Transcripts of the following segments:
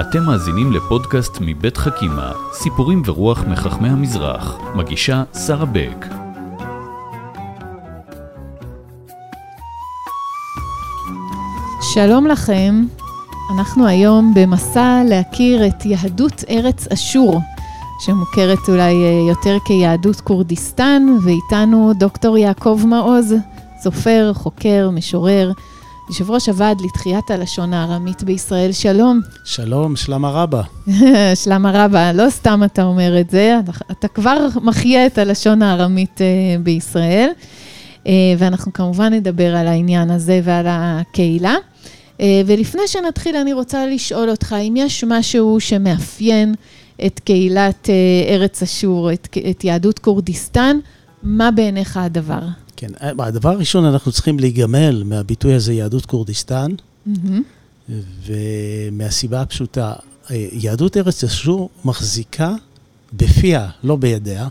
אתם מאזינים לפודקאסט מבית חכימה, סיפורים ורוח מחכמי המזרח. מגישה שרה בק. שלום לכם, אנחנו היום במסע להכיר את יהדות ארץ אשור, שמוכרת אולי אה, יותר כיהדות כורדיסטן, ואיתנו דוקטור יעקב מעוז, סופר, חוקר, משורר, יושב ראש הוועד לתחיית הלשון הארמית בישראל. שלום. שלום, שלמה רבה. שלמה רבה, לא סתם אתה אומר את זה, אתה, אתה כבר מחיה את הלשון הארמית uh, בישראל, uh, ואנחנו כמובן נדבר על העניין הזה ועל הקהילה. Uh, ולפני שנתחיל, אני רוצה לשאול אותך, אם יש משהו שמאפיין את קהילת uh, ארץ אשור, את, את יהדות כורדיסטן, מה בעיניך הדבר? כן, הדבר הראשון, אנחנו צריכים להיגמל מהביטוי הזה, יהדות כורדיסטן, mm-hmm. ומהסיבה הפשוטה, יהדות ארץ אשור מחזיקה בפיה, לא בידיה,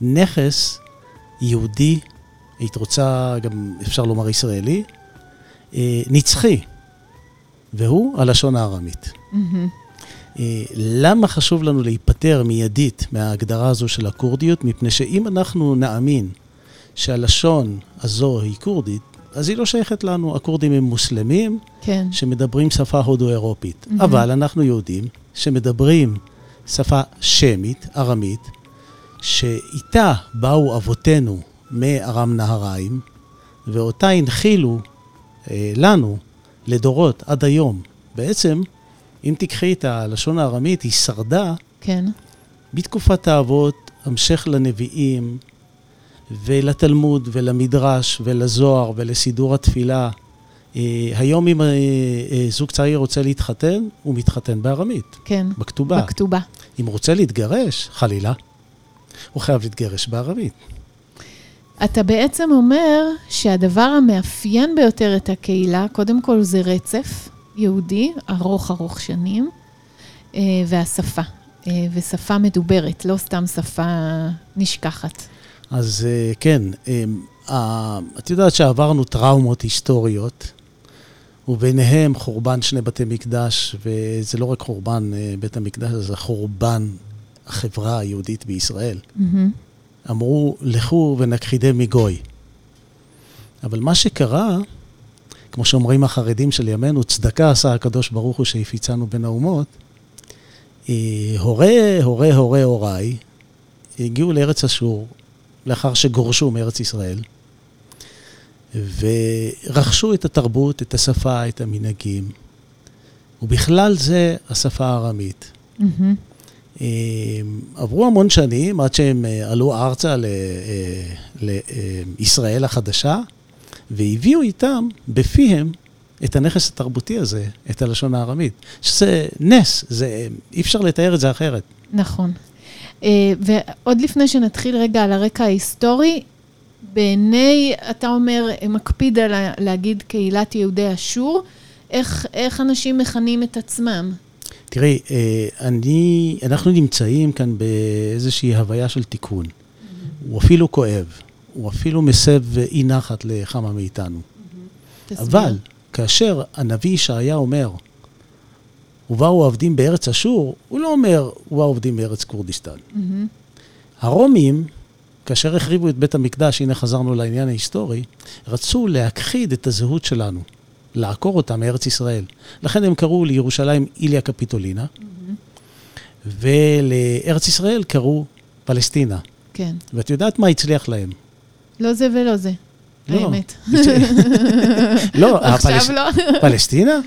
נכס יהודי, היית רוצה, גם אפשר לומר ישראלי, נצחי, והוא הלשון הארמית. Mm-hmm. למה חשוב לנו להיפטר מיידית מההגדרה הזו של הכורדיות? מפני שאם אנחנו נאמין שהלשון הזו היא כורדית, אז היא לא שייכת לנו. הכורדים הם מוסלמים, כן. שמדברים שפה הודו-אירופית. Mm-hmm. אבל אנחנו יהודים שמדברים שפה שמית, ארמית, שאיתה באו אבותינו מארם נהריים, ואותה הנחילו אה, לנו לדורות עד היום. בעצם, אם תיקחי את הלשון הארמית, היא שרדה כן. בתקופת האבות, המשך לנביאים, ולתלמוד ולמדרש ולזוהר ולסידור התפילה. אה, היום אם אה, אה, זוג צעיר רוצה להתחתן, הוא מתחתן בארמית. כן. בכתובה. בכתובה. אם הוא רוצה להתגרש, חלילה, הוא חייב להתגרש בארמית. אתה בעצם אומר שהדבר המאפיין ביותר את הקהילה, קודם כל זה רצף יהודי, ארוך ארוך שנים, והשפה. ושפה מדוברת, לא סתם שפה נשכחת. אז אה, כן, אה, את יודעת שעברנו טראומות היסטוריות, וביניהם חורבן שני בתי מקדש, וזה לא רק חורבן אה, בית המקדש, זה חורבן החברה היהודית בישראל. Mm-hmm. אמרו, לכו ונכחידם מגוי. אבל מה שקרה, כמו שאומרים החרדים של ימינו, צדקה עשה הקדוש ברוך הוא שהפיצנו בין האומות, הורי, הורי, הורי הוריי הגיעו לארץ אשור, לאחר שגורשו מארץ ישראל, ורכשו את התרבות, את השפה, את המנהגים, ובכלל זה השפה הארמית. Mm-hmm. עברו המון שנים עד שהם אה, עלו ארצה לישראל החדשה, והביאו איתם, בפיהם, את הנכס התרבותי הזה, את הלשון הארמית. שזה נס, זה, אי אפשר לתאר את זה אחרת. נכון. אה, ועוד לפני שנתחיל רגע על הרקע ההיסטורי, בעיני, אתה אומר, מקפיד על להגיד קהילת יהודי אשור, איך, איך אנשים מכנים את עצמם? תראי, אה, אני, אנחנו נמצאים כאן באיזושהי הוויה של תיקון. Mm-hmm. הוא אפילו כואב, הוא אפילו מסב אי נחת לכמה מאיתנו. Mm-hmm. אבל כאשר הנביא ישעיה אומר, ובאו העובדים בארץ אשור, הוא לא אומר, ובאו העובדים בארץ כורדיסטן. Mm-hmm. הרומים, כאשר החריבו את בית המקדש, הנה חזרנו לעניין ההיסטורי, רצו להכחיד את הזהות שלנו, לעקור אותה מארץ ישראל. לכן הם קראו לירושלים איליה קפיטולינה, mm-hmm. ולארץ ישראל קראו פלסטינה. כן. ואת יודעת מה הצליח להם? לא זה ולא זה, לא. האמת. לא, עכשיו הפלס... לא. פלסטינה?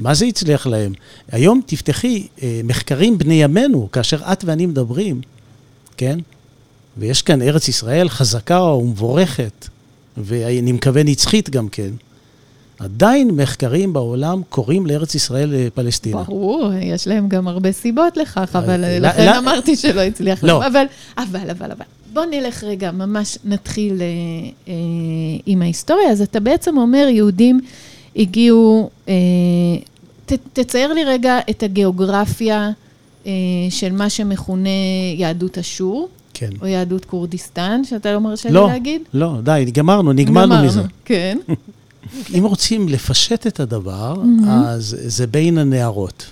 מה זה הצליח להם? היום תפתחי אה, מחקרים בני ימינו, כאשר את ואני מדברים, כן? ויש כאן ארץ ישראל חזקה ומבורכת, ואני מקווה נצחית גם כן. עדיין מחקרים בעולם קוראים לארץ ישראל אה, פלסטינה. ברור, יש להם גם הרבה סיבות לכך, אבל אה, לכן לא, אמרתי שלא הצליח לא. אבל, אבל, אבל, אבל. בוא נלך רגע, ממש נתחיל אה, אה, עם ההיסטוריה. אז אתה בעצם אומר, יהודים הגיעו, אה, ת, תצייר לי רגע את הגיאוגרפיה אה, של מה שמכונה יהדות אשור. כן. או יהדות כורדיסטן, שאתה לא מרשה לא, לי להגיד? לא, די, גמרנו, נגמרנו מזה. כן. אם רוצים לפשט את הדבר, mm-hmm. אז זה בין הנערות.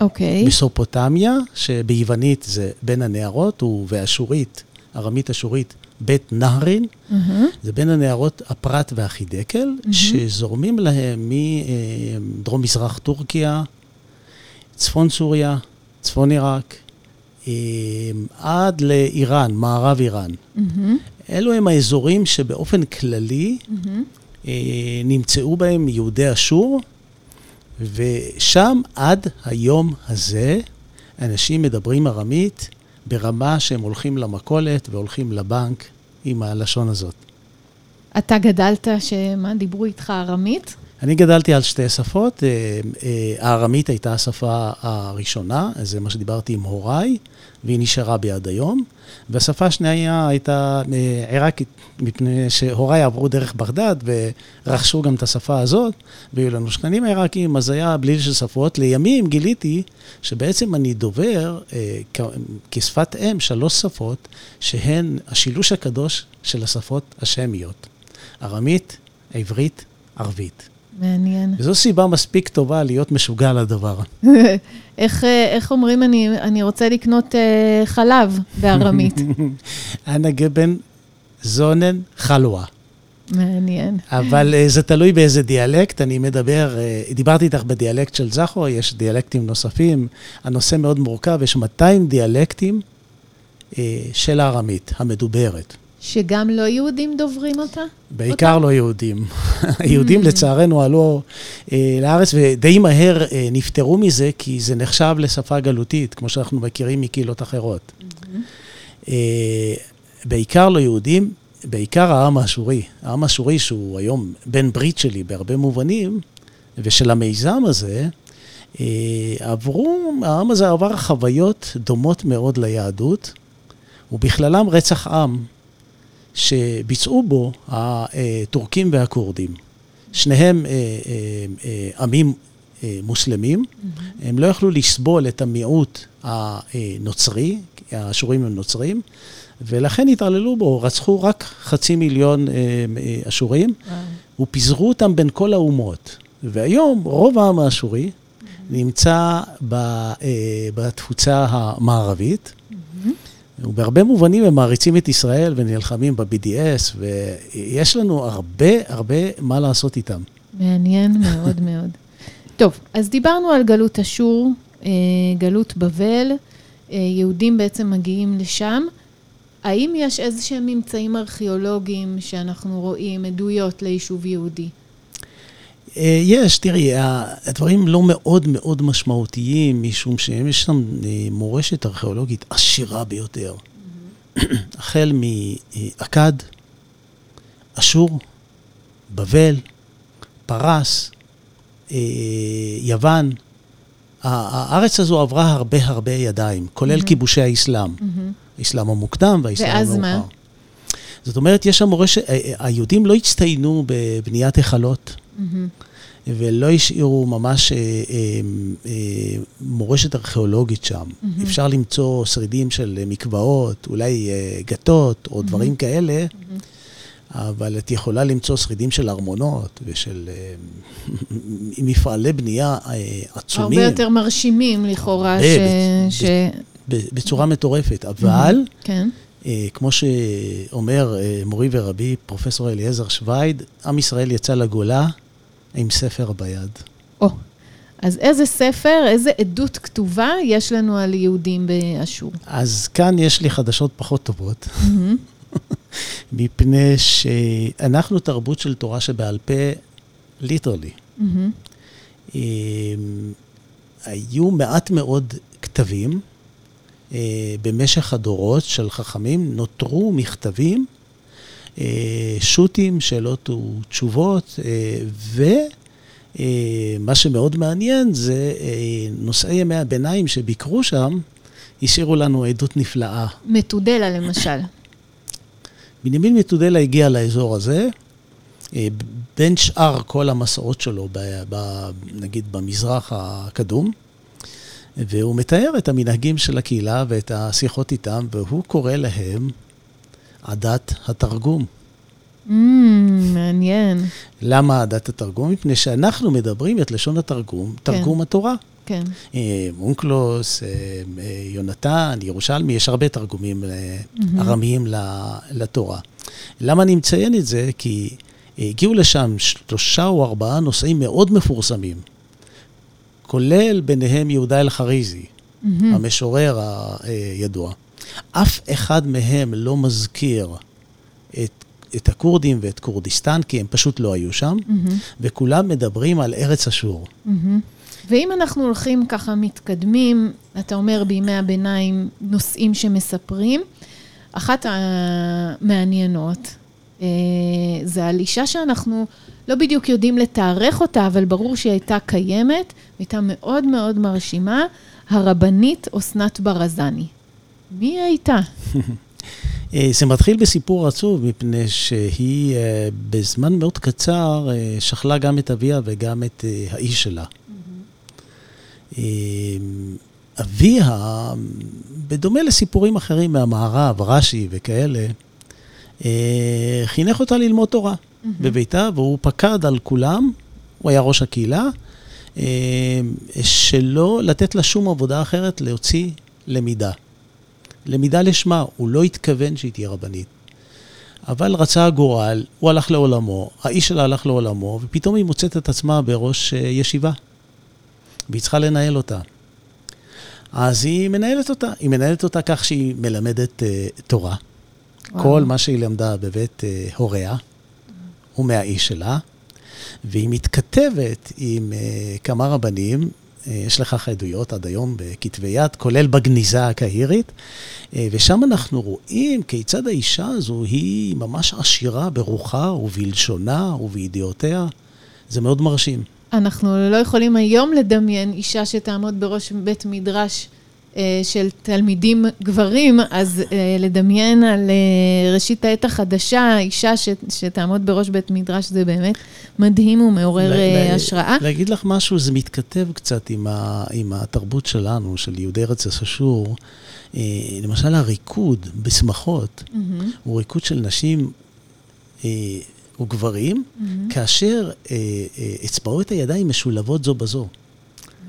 אוקיי. מסופוטמיה, שביוונית זה בין הנהרות, ובאשורית, ארמית אשורית, בית נהרין, מהמם. זה בין הנהרות הפרת והחידקל, שזורמים להם מדרום-מזרח טורקיה, צפון סוריה, צפון עיראק, אה, עד לאיראן, מערב איראן. מהמם. אלו הם האזורים שבאופן כללי. אה, נמצאו בהם יהודי אשור, ושם עד היום הזה אנשים מדברים ארמית ברמה שהם הולכים למכולת והולכים לבנק עם הלשון הזאת. אתה גדלת, שמה, דיברו איתך ארמית? אני גדלתי על שתי שפות, אה, אה, הארמית הייתה השפה הראשונה, זה מה שדיברתי עם הוריי, והיא נשארה בי עד היום. והשפה השנייה הייתה אה, עיראקית, מפני שהוריי עברו דרך בגדד ורכשו גם את השפה הזאת, והיו לנו שכנים עיראקים, אז היה בליל של שפות. לימים גיליתי שבעצם אני דובר כשפת אם שלוש שפות, שהן השילוש הקדוש של השפות השמיות. ארמית, עברית, ערבית. מעניין. וזו סיבה מספיק טובה להיות משוגע לדבר. איך, אה, איך אומרים, אני, אני רוצה לקנות אה, חלב בארמית? אנא גבן זונן חלואה. מעניין. אבל אה, זה תלוי באיזה דיאלקט. אני מדבר, אה, דיברתי איתך בדיאלקט של זכו, יש דיאלקטים נוספים. הנושא מאוד מורכב, יש 200 דיאלקטים אה, של הארמית המדוברת. שגם לא יהודים דוברים אותה? בעיקר לא יהודים. היהודים לצערנו עלו אה, לארץ ודי מהר אה, נפטרו מזה, כי זה נחשב לשפה גלותית, כמו שאנחנו מכירים מקהילות אחרות. אה, בעיקר לא יהודים, בעיקר העם האשורי. העם האשורי, שהוא היום בן ברית שלי בהרבה מובנים, ושל המיזם הזה, אה, עברו, העם הזה עבר חוויות דומות מאוד ליהדות, ובכללם רצח עם. שביצעו בו הטורקים והכורדים. שניהם אה, אה, אה, עמים מוסלמים, הם לא יכלו לסבול את המיעוט הנוצרי, האשורים הם נוצרים, ולכן התעללו בו, רצחו רק חצי מיליון אשורים, ופיזרו אותם בין כל האומות. והיום רוב העם האשורי נמצא ב, אה, בתפוצה המערבית. ובהרבה מובנים הם מעריצים את ישראל ונלחמים ב-BDS, ויש לנו הרבה הרבה מה לעשות איתם. מעניין מאוד מאוד. טוב, אז דיברנו על גלות אשור, אה, גלות בבל, אה, יהודים בעצם מגיעים לשם. האם יש איזה שהם ממצאים ארכיאולוגיים שאנחנו רואים, עדויות ליישוב יהודי? אה, יש, תראי, הדברים לא מאוד מאוד משמעותיים, משום שיש שם אה, מורשת ארכיאולוגית עשירה ביותר. החל מאכד, אשור, בבל, פרס, אה, יוון. הארץ הזו עברה הרבה הרבה ידיים, כולל כיבושי האסלאם. האסלאם המוקדם והאסלאם המאוחר. ואז מה? זאת אומרת, יש שם מורשת, היהודים לא הצטיינו בבניית היכלות. ולא השאירו ממש אה, אה, אה, מורשת ארכיאולוגית שם. Mm-hmm. אפשר למצוא שרידים של מקוואות, אולי אה, גתות או mm-hmm. דברים כאלה, mm-hmm. אבל את יכולה למצוא שרידים של ארמונות ושל אה, מפעלי בנייה אה, עצומים. הרבה יותר מרשימים לכאורה, הרבה, ש... ש... בצורה מטורפת, אבל... כן. אה, כמו שאומר אה, מורי ורבי, פרופסור אליעזר שווייד, עם ישראל יצא לגולה עם ספר ביד. או, אז איזה ספר, איזה עדות כתובה יש לנו על יהודים באשור? אז כאן יש לי חדשות פחות טובות, מפני שאנחנו תרבות של תורה שבעל פה, ליטרלי. היו מעט מאוד כתבים אה, במשך הדורות של חכמים, נותרו מכתבים, שו"תים, שאלות ותשובות, אה, ומה שמאוד מעניין זה נושאי ימי הביניים שביקרו שם, השאירו לנו עדות נפלאה. מתודלה למשל. בנימין מתודלה הגיע לאזור הזה, בין שאר כל המסעות שלו, ב, ב, נגיד במזרח הקדום, והוא מתאר את המנהגים של הקהילה ואת השיחות איתם, והוא קורא להם עדת התרגום. Mm, מעניין. למה עדת התרגום? מפני שאנחנו מדברים את לשון התרגום, תרגום כן. התורה. כן. מונקלוס, יונתן, ירושלמי, יש הרבה תרגומים ארמיים לתורה. למה אני מציין את זה? כי הגיעו לשם שלושה או ארבעה נושאים מאוד מפורסמים, כולל ביניהם יהודה אלחריזי, mm-hmm. המשורר הידוע. אף אחד מהם לא מזכיר את, את הכורדים ואת כורדיסטן, כי הם פשוט לא היו שם, mm-hmm. וכולם מדברים על ארץ אשור. Mm-hmm. ואם אנחנו הולכים ככה מתקדמים, אתה אומר בימי הביניים נושאים שמספרים, אחת המעניינות אה, זה על אישה שאנחנו לא בדיוק יודעים לתארך אותה, אבל ברור שהיא הייתה קיימת, הייתה מאוד מאוד מרשימה, הרבנית אסנת ברזני. מי הייתה? אה, זה מתחיל בסיפור עצוב, מפני שהיא אה, בזמן מאוד קצר שכלה גם את אביה וגם את האיש שלה. אביה, בדומה לסיפורים אחרים מהמערב, רש"י וכאלה, אה, חינך אותה ללמוד תורה mm-hmm. בביתה, והוא פקד על כולם, הוא היה ראש הקהילה, אה, שלא לתת לה שום עבודה אחרת, להוציא למידה. למידה לשמה, הוא לא התכוון שהיא תהיה רבנית. אבל רצה הגורל, הוא הלך לעולמו, האיש שלה הלך לעולמו, ופתאום היא מוצאת את עצמה בראש אה, ישיבה, והיא צריכה לנהל אותה. אז היא מנהלת אותה, היא מנהלת אותה כך שהיא מלמדת uh, תורה. וואו. כל מה שהיא למדה בבית uh, הוריה הוא מהאיש שלה, והיא מתכתבת עם uh, כמה רבנים, יש לכך עדויות עד היום בכתבי יד, כולל בגניזה הקהירית, uh, ושם אנחנו רואים כיצד האישה הזו היא ממש עשירה ברוחה ובלשונה ובידיעותיה. זה מאוד מרשים. אנחנו לא יכולים היום לדמיין אישה שתעמוד בראש בית מדרש אה, של תלמידים גברים, אז אה, לדמיין על אה, ראשית העת החדשה, אישה ש, שתעמוד בראש בית מדרש, זה באמת מדהים ומעורר לה, השראה. להגיד לך משהו, זה מתכתב קצת עם, ה, עם התרבות שלנו, של יהודי ארץ אשור. למשל, הריקוד בשמחות mm-hmm. הוא ריקוד של נשים וגברים, mm-hmm. כאשר אה, אה, אצבעות הידיים משולבות זו בזו.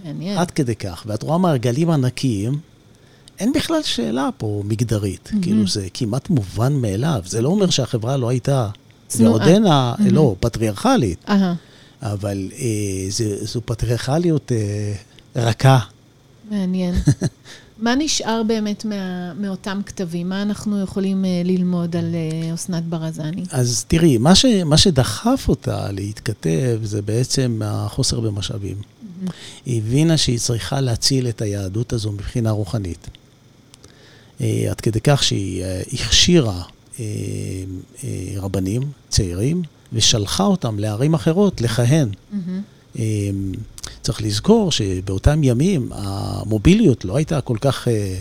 מעניין. עד כדי כך. ואת רואה מעגלים ענקיים, אין בכלל שאלה פה מגדרית. Mm-hmm. כאילו, זה כמעט מובן מאליו. זה לא אומר שהחברה לא הייתה, ועודנה, mm-hmm. לא, פטריארכלית. Uh-huh. אבל אה, זה, זו פטריארכליות אה, רכה. מעניין. מה נשאר באמת מה, מאותם כתבים? מה אנחנו יכולים uh, ללמוד על uh, אסנת ברזני? אז תראי, מה, ש, מה שדחף אותה להתכתב זה בעצם החוסר במשאבים. היא הבינה שהיא צריכה להציל את היהדות הזו מבחינה רוחנית. Uh, עד כדי כך שהיא uh, הכשירה uh, רבנים צעירים ושלחה אותם לערים אחרות לכהן. Mm-hmm. צריך לזכור שבאותם ימים המוביליות לא הייתה כל כך אה,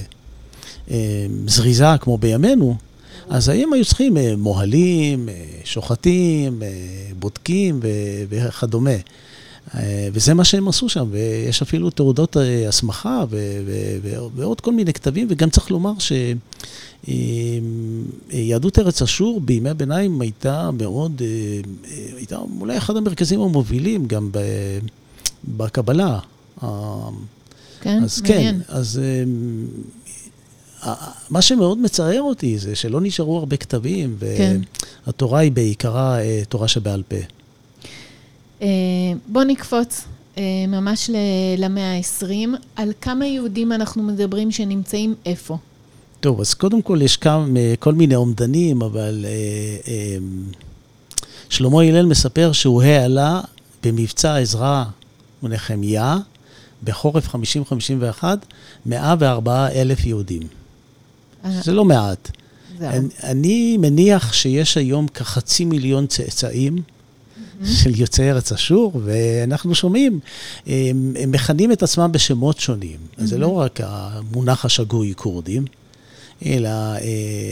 אה, זריזה כמו בימינו, אז הם היו צריכים אה, מוהלים, שוחטים, בודקים וכדומה. וזה מה שהם עשו שם, ויש אפילו תעודות הסמכה ועוד כל מיני כתבים, וגם צריך לומר שיהדות ארץ אשור בימי הביניים הייתה מאוד, הייתה אולי אחד המרכזים המובילים גם בקבלה. כן, אז מעניין. כן, אז מה שמאוד מצער אותי זה שלא נשארו הרבה כתבים, כן. והתורה היא בעיקרה תורה שבעל פה. אה, בוא נקפוץ אה, ממש למאה ה-20. על כמה יהודים אנחנו מדברים שנמצאים איפה? טוב, אז קודם כל יש כמה, כל מיני אומדנים, אבל אה, שלמה הלל מספר שהוא העלה במבצע עזרא ונחמיה, בחורף 50-51, 104 אלף יהודים. זה לא מעט. אני, אני מניח שיש היום כחצי מיליון צאצאים של יוצאי ארץ אשור, ואנחנו שומעים, הם, הם מכנים את עצמם בשמות שונים. אז זה לא רק המונח השגוי כורדים, אלא אה,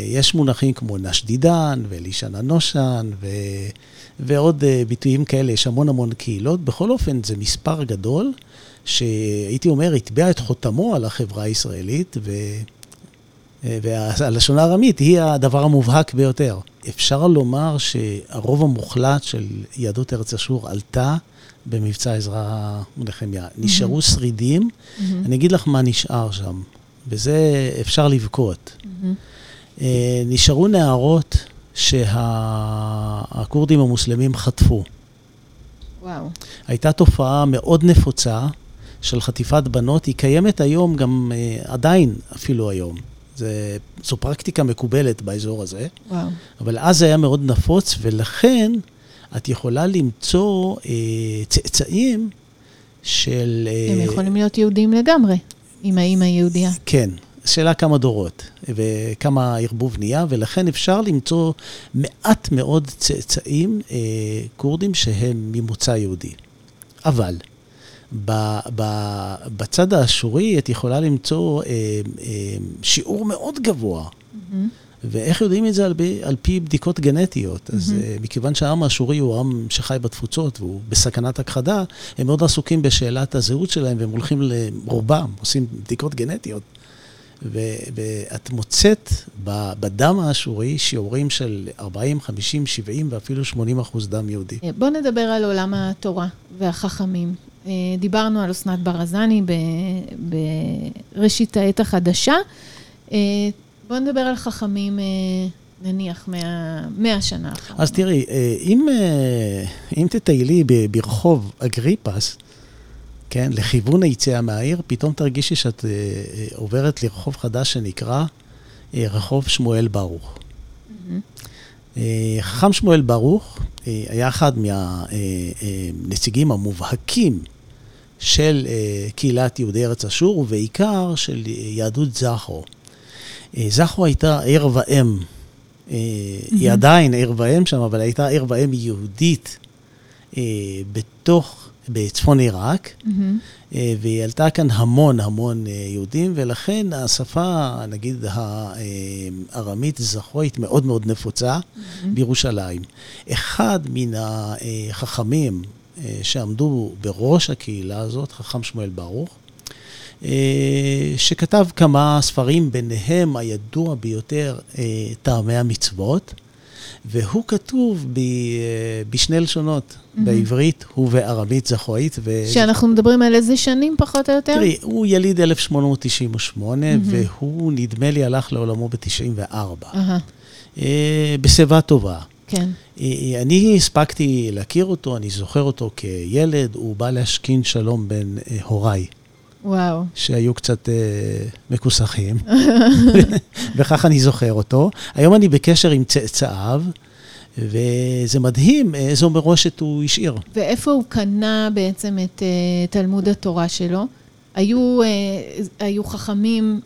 יש מונחים כמו נשדידן ואלישן הנושן ו, ועוד אה, ביטויים כאלה, יש המון המון קהילות. בכל אופן, זה מספר גדול, שהייתי אומר, הטביע את חותמו על החברה הישראלית, ו... והלשון הארמית היא הדבר המובהק ביותר. אפשר לומר שהרוב המוחלט של יהדות ארץ אשור עלתה במבצע עזרא ונחמיה. Mm-hmm. נשארו שרידים, mm-hmm. אני אגיד לך מה נשאר שם, וזה אפשר לבכות. Mm-hmm. נשארו נערות שהכורדים המוסלמים חטפו. וואו. הייתה תופעה מאוד נפוצה של חטיפת בנות, היא קיימת היום גם, uh, עדיין אפילו היום. זה, זו פרקטיקה מקובלת באזור הזה. וואו. אבל אז זה היה מאוד נפוץ, ולכן את יכולה למצוא uh, צאצאים של... הם uh, יכולים להיות יהודים לגמרי, עם האימא היהודייה. כן. שאלה כמה דורות וכמה ערבוב נהיה, ולכן אפשר למצוא מעט מאוד צאצאים אה, כורדים שהם ממוצא יהודי. אבל בצד האשורי את יכולה למצוא אה, אה, שיעור מאוד גבוה. Mm-hmm. ואיך יודעים את זה על, בי, על פי בדיקות גנטיות? Mm-hmm. אז uh, מכיוון שהעם האשורי הוא עם שחי בתפוצות והוא בסכנת הכחדה, הם מאוד עסוקים בשאלת הזהות שלהם, והם הולכים לרובם, עושים בדיקות גנטיות. ואת מוצאת בדם האשורי שיעורים של 40, 50, 70 ואפילו 80 אחוז דם יהודי. בואו נדבר על עולם התורה והחכמים. אה, דיברנו על אסנת ברזני בראשית העת החדשה. אה, בואו נדבר על חכמים, אה, נניח, מאה שנה האחרונה. אז תראי, אם, אם תטיילי ברחוב אגריפס, כן, לכיוון היציאה מהעיר, פתאום תרגישי שאת עוברת לרחוב חדש שנקרא רחוב שמואל ברוך. Mm-hmm. חכם שמואל ברוך היה אחד מהנציגים המובהקים של אה, קהילת יהודי ארץ אשור, ובעיקר של יהדות זכרו. אה, זכרו הייתה עיר ואם. אה. היא עדיין עיר ואם שם, אבל הייתה עיר ואם יהודית אה, בתוך בצפון עיראק. והיא עלתה כאן המון המון אה, יהודים, ולכן השפה, נגיד, הארמית זכרואית מאוד מאוד נפוצה. בירושלים. אחד מן החכמים שעמדו בראש הקהילה הזאת, חכם שמואל ברוך, שכתב כמה ספרים, ביניהם הידוע ביותר, טעמי המצוות. והוא כתוב ב, בשני לשונות, mm-hmm. בעברית ובארמית זכואית. ו... שאנחנו מדברים על איזה שנים פחות או יותר? תראי, הוא יליד 1898, mm-hmm. והוא, נדמה לי, הלך לעולמו ב-94. Uh-huh. אה, בשיבה טובה. כן. אה, אני הספקתי להכיר אותו, אני זוכר אותו כילד, הוא בא להשכין שלום בין אה, הוריי. וואו. שהיו קצת אה, מכוסחים, וככה אני זוכר אותו. היום אני בקשר עם צאצאיו, וזה מדהים איזו מורשת הוא השאיר. ואיפה הוא קנה בעצם את uh, תלמוד התורה שלו? היו, uh, היו חכמים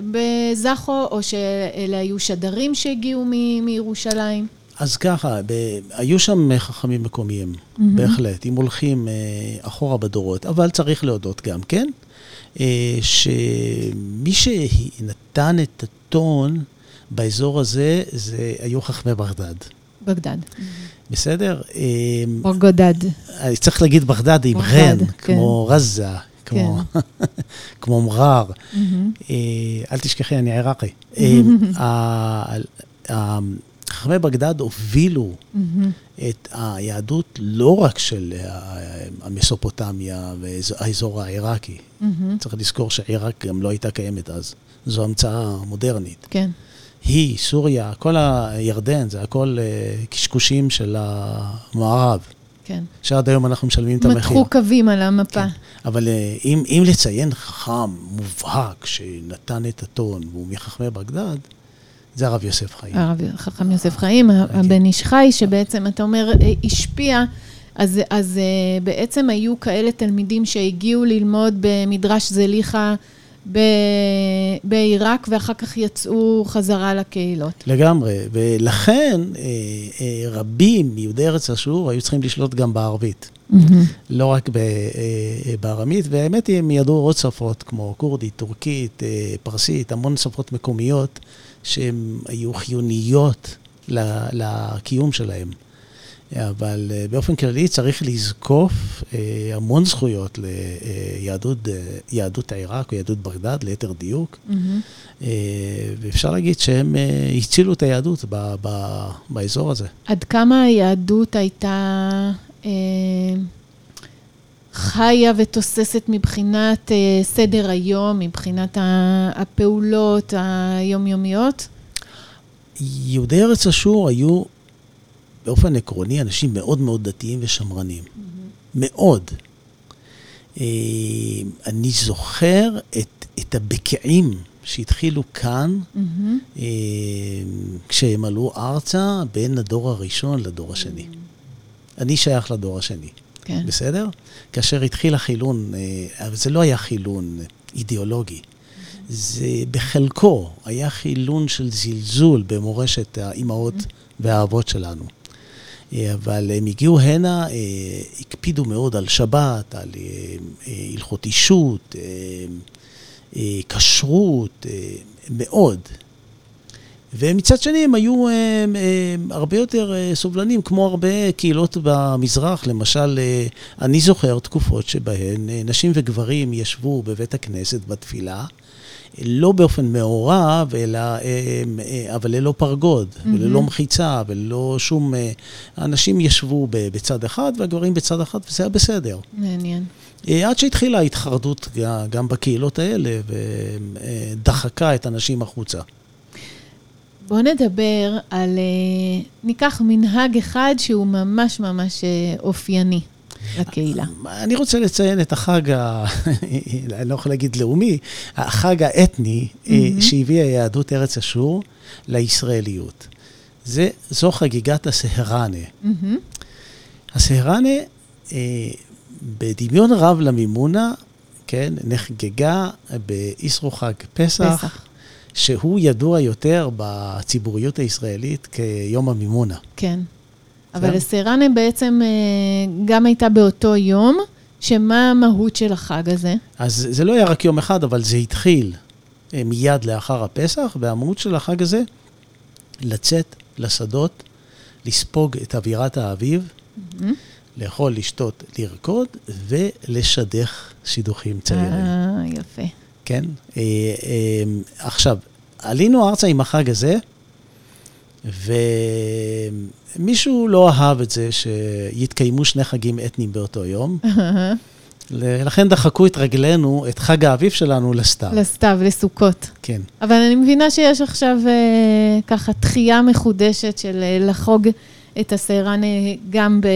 בזכו, או שאלה היו שדרים שהגיעו מ- מירושלים? אז ככה, ב- היו שם חכמים מקומיים, mm-hmm. בהחלט, אם הולכים אה, אחורה בדורות, אבל צריך להודות גם כן, אה, שמי שנתן את הטון באזור הזה, זה היו חכמי בגדד. בגדד. בסדר? אה, בגדד. צריך להגיד בגדד עם רן, כן. כמו רזה. כמו, כן. כמו מרר. אל תשכחי, אני עיראקי. חכמי בגדד הובילו mm-hmm. את היהדות לא רק של המסופוטמיה והאזור העיראקי. Mm-hmm. צריך לזכור שעיראק גם לא הייתה קיימת אז. זו המצאה מודרנית. כן. היא, סוריה, כל הירדן, זה הכל uh, קשקושים של המערב. כן. שעד היום אנחנו משלמים את המחיר. מתחו קווים על המפה. כן. אבל uh, אם, אם לציין חכם מובהק שנתן את הטון והוא מחכמי בגדד, זה הרב יוסף חיים. הרב חכם יוסף חיים, אוקיי. הבן איש חי, שבעצם, אתה אומר, אה, השפיע, אז, אז אה, בעצם היו כאלה תלמידים שהגיעו ללמוד במדרש זליכה בעיראק, ואחר כך יצאו חזרה לקהילות. לגמרי, ולכן אה, רבים מיהודי ארץ אשור היו צריכים לשלוט גם בערבית. Mm-hmm. לא רק בארמית, והאמת היא, הם ידעו עוד שפות, כמו כורדית, טורקית, פרסית, המון שפות מקומיות. שהן היו חיוניות לקיום שלהם. אבל אה, באופן כללי צריך לזקוף אה, המון זכויות ליהדות יהדות עיראק או יהדות בגדד, ליתר דיוק. Mm-hmm. ואפשר להגיד שהם הצילו את היהדות ב, ב, באזור הזה. עד כמה היהדות הייתה אה, חיה ותוססת מבחינת אה, סדר היום, מבחינת הפעולות היומיומיות? יהודי ארץ אשור היו באופן עקרוני אנשים מאוד מאוד דתיים ושמרנים. Mm-hmm. מאוד. אה, אני זוכר את, את הבקיעים שהתחילו כאן, mm-hmm. כשהם עלו ארצה בין הדור הראשון לדור השני. Mm-hmm. אני שייך לדור השני. כן. בסדר? כאשר התחיל החילון, אה, אבל זה לא היה חילון אידיאולוגי. זה בחלקו היה חילון של זלזול במורשת האימהות והאבות שלנו. אה, אבל הם הגיעו הנה, אה, הקפידו מאוד על שבת, על הלכות אישות, כשרות, מאוד. ומצד שני הם היו הם, הם, הרבה יותר סובלנים, כמו הרבה קהילות במזרח. למשל, אני זוכר תקופות שבהן נשים וגברים ישבו בבית הכנסת בתפילה, לא באופן מעורב, אלא, אבל ללא פרגוד, mm-hmm. וללא מחיצה, וללא שום... האנשים ישבו בצד אחד והגברים בצד אחד, וזה היה בסדר. מעניין. עד שהתחילה ההתחרדות גם בקהילות האלה, ודחקה את הנשים החוצה. בואו נדבר על, אה, ניקח מנהג אחד שהוא ממש ממש אה, אופייני לקהילה. אני רוצה לציין את החג, ה... אני לא יכול להגיד לאומי, החג האתני mm-hmm. שהביא היהדות ארץ אשור לישראליות. זה, זו חגיגת הסהרנה. Mm-hmm. הסהרנה, בדמיון רב למימונה, כן, נחגגה באיסרו חג פסח. פסח. שהוא ידוע יותר בציבוריות הישראלית כיום המימונה. כן. אבל הסרנה בעצם אה, גם הייתה באותו יום, שמה המהות של החג הזה? אז זה לא היה רק יום אחד, אבל זה התחיל אה, מיד לאחר הפסח, והמהות של החג הזה, לצאת לשדות, לספוג את אווירת האביב, mm-hmm. לאכול, לשתות, לרקוד ולשדך שידוכים צעירים. אה, יפה. כן? אה, אה, עכשיו, עלינו ארצה עם החג הזה, ומישהו לא אהב את זה שיתקיימו שני חגים אתניים באותו יום. לכן דחקו את רגלינו, את חג האביב שלנו, לסתיו. לסתיו, לסוכות. כן. אבל אני מבינה שיש עכשיו אה, ככה תחייה מחודשת של אה, לחוג את הסיירן אה, גם ב,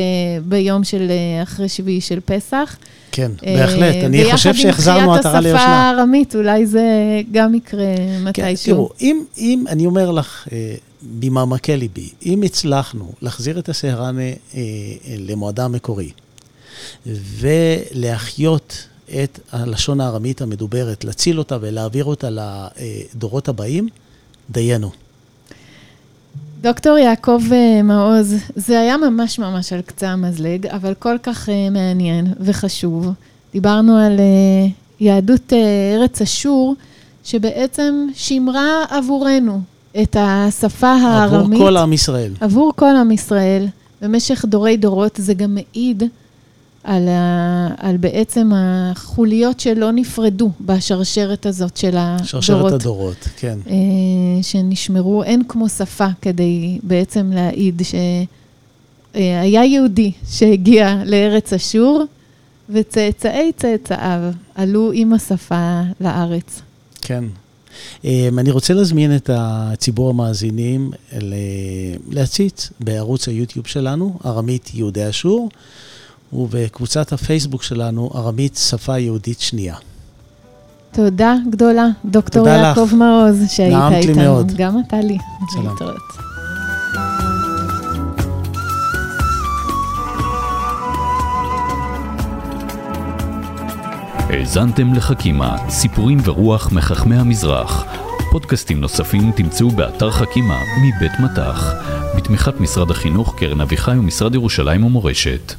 ביום של אה, אחרי שביעי של פסח. כן, אה, בהחלט. אני חושב שהחזרנו עטרה ליושנה. ויחד עם תחיית השפה הארמית, אולי זה גם יקרה מתישהו. כן, תראו, אם, אם, אני אומר לך, ממעמקי ליבי, אם הצלחנו להחזיר את הסהרנה למועדה המקורי, ולהחיות את הלשון הארמית המדוברת, להציל אותה ולהעביר אותה לדורות הבאים, דיינו. דוקטור יעקב אה, מעוז, זה היה ממש ממש על קצה המזלג, אבל כל כך uh, מעניין וחשוב. דיברנו על uh, יהדות ארץ אשור, שבעצם שימרה עבורנו את השפה הארמית. עבור כל עם ישראל. עבור כל עם ישראל. במשך דורי דורות זה גם מעיד על, ה, על בעצם החוליות שלא נפרדו בשרשרת הזאת של הדורות. שרשרת הדורות, כן. אה, שנשמרו, אין כמו שפה כדי בעצם להעיד שהיה יהודי שהגיע לארץ אשור, וצאצאי צאצאיו עלו עם השפה לארץ. כן. אה, אני רוצה להזמין את הציבור המאזינים להציץ בערוץ היוטיוב שלנו, ארמית יהודי אשור. ובקבוצת הפייסבוק שלנו, ארמית שפה יהודית שנייה. תודה גדולה, דוקטור יעקב לך. מעוז, שהיית איתנו. נעמת לי מאוד. גם אתה לי. שלום. האזנתם לחכימה, סיפורים ורוח מחכמי המזרח. פודקאסטים נוספים תמצאו באתר חכימה מבית מטח, בתמיכת משרד החינוך, קרן אביחי ומשרד ירושלים ומורשת.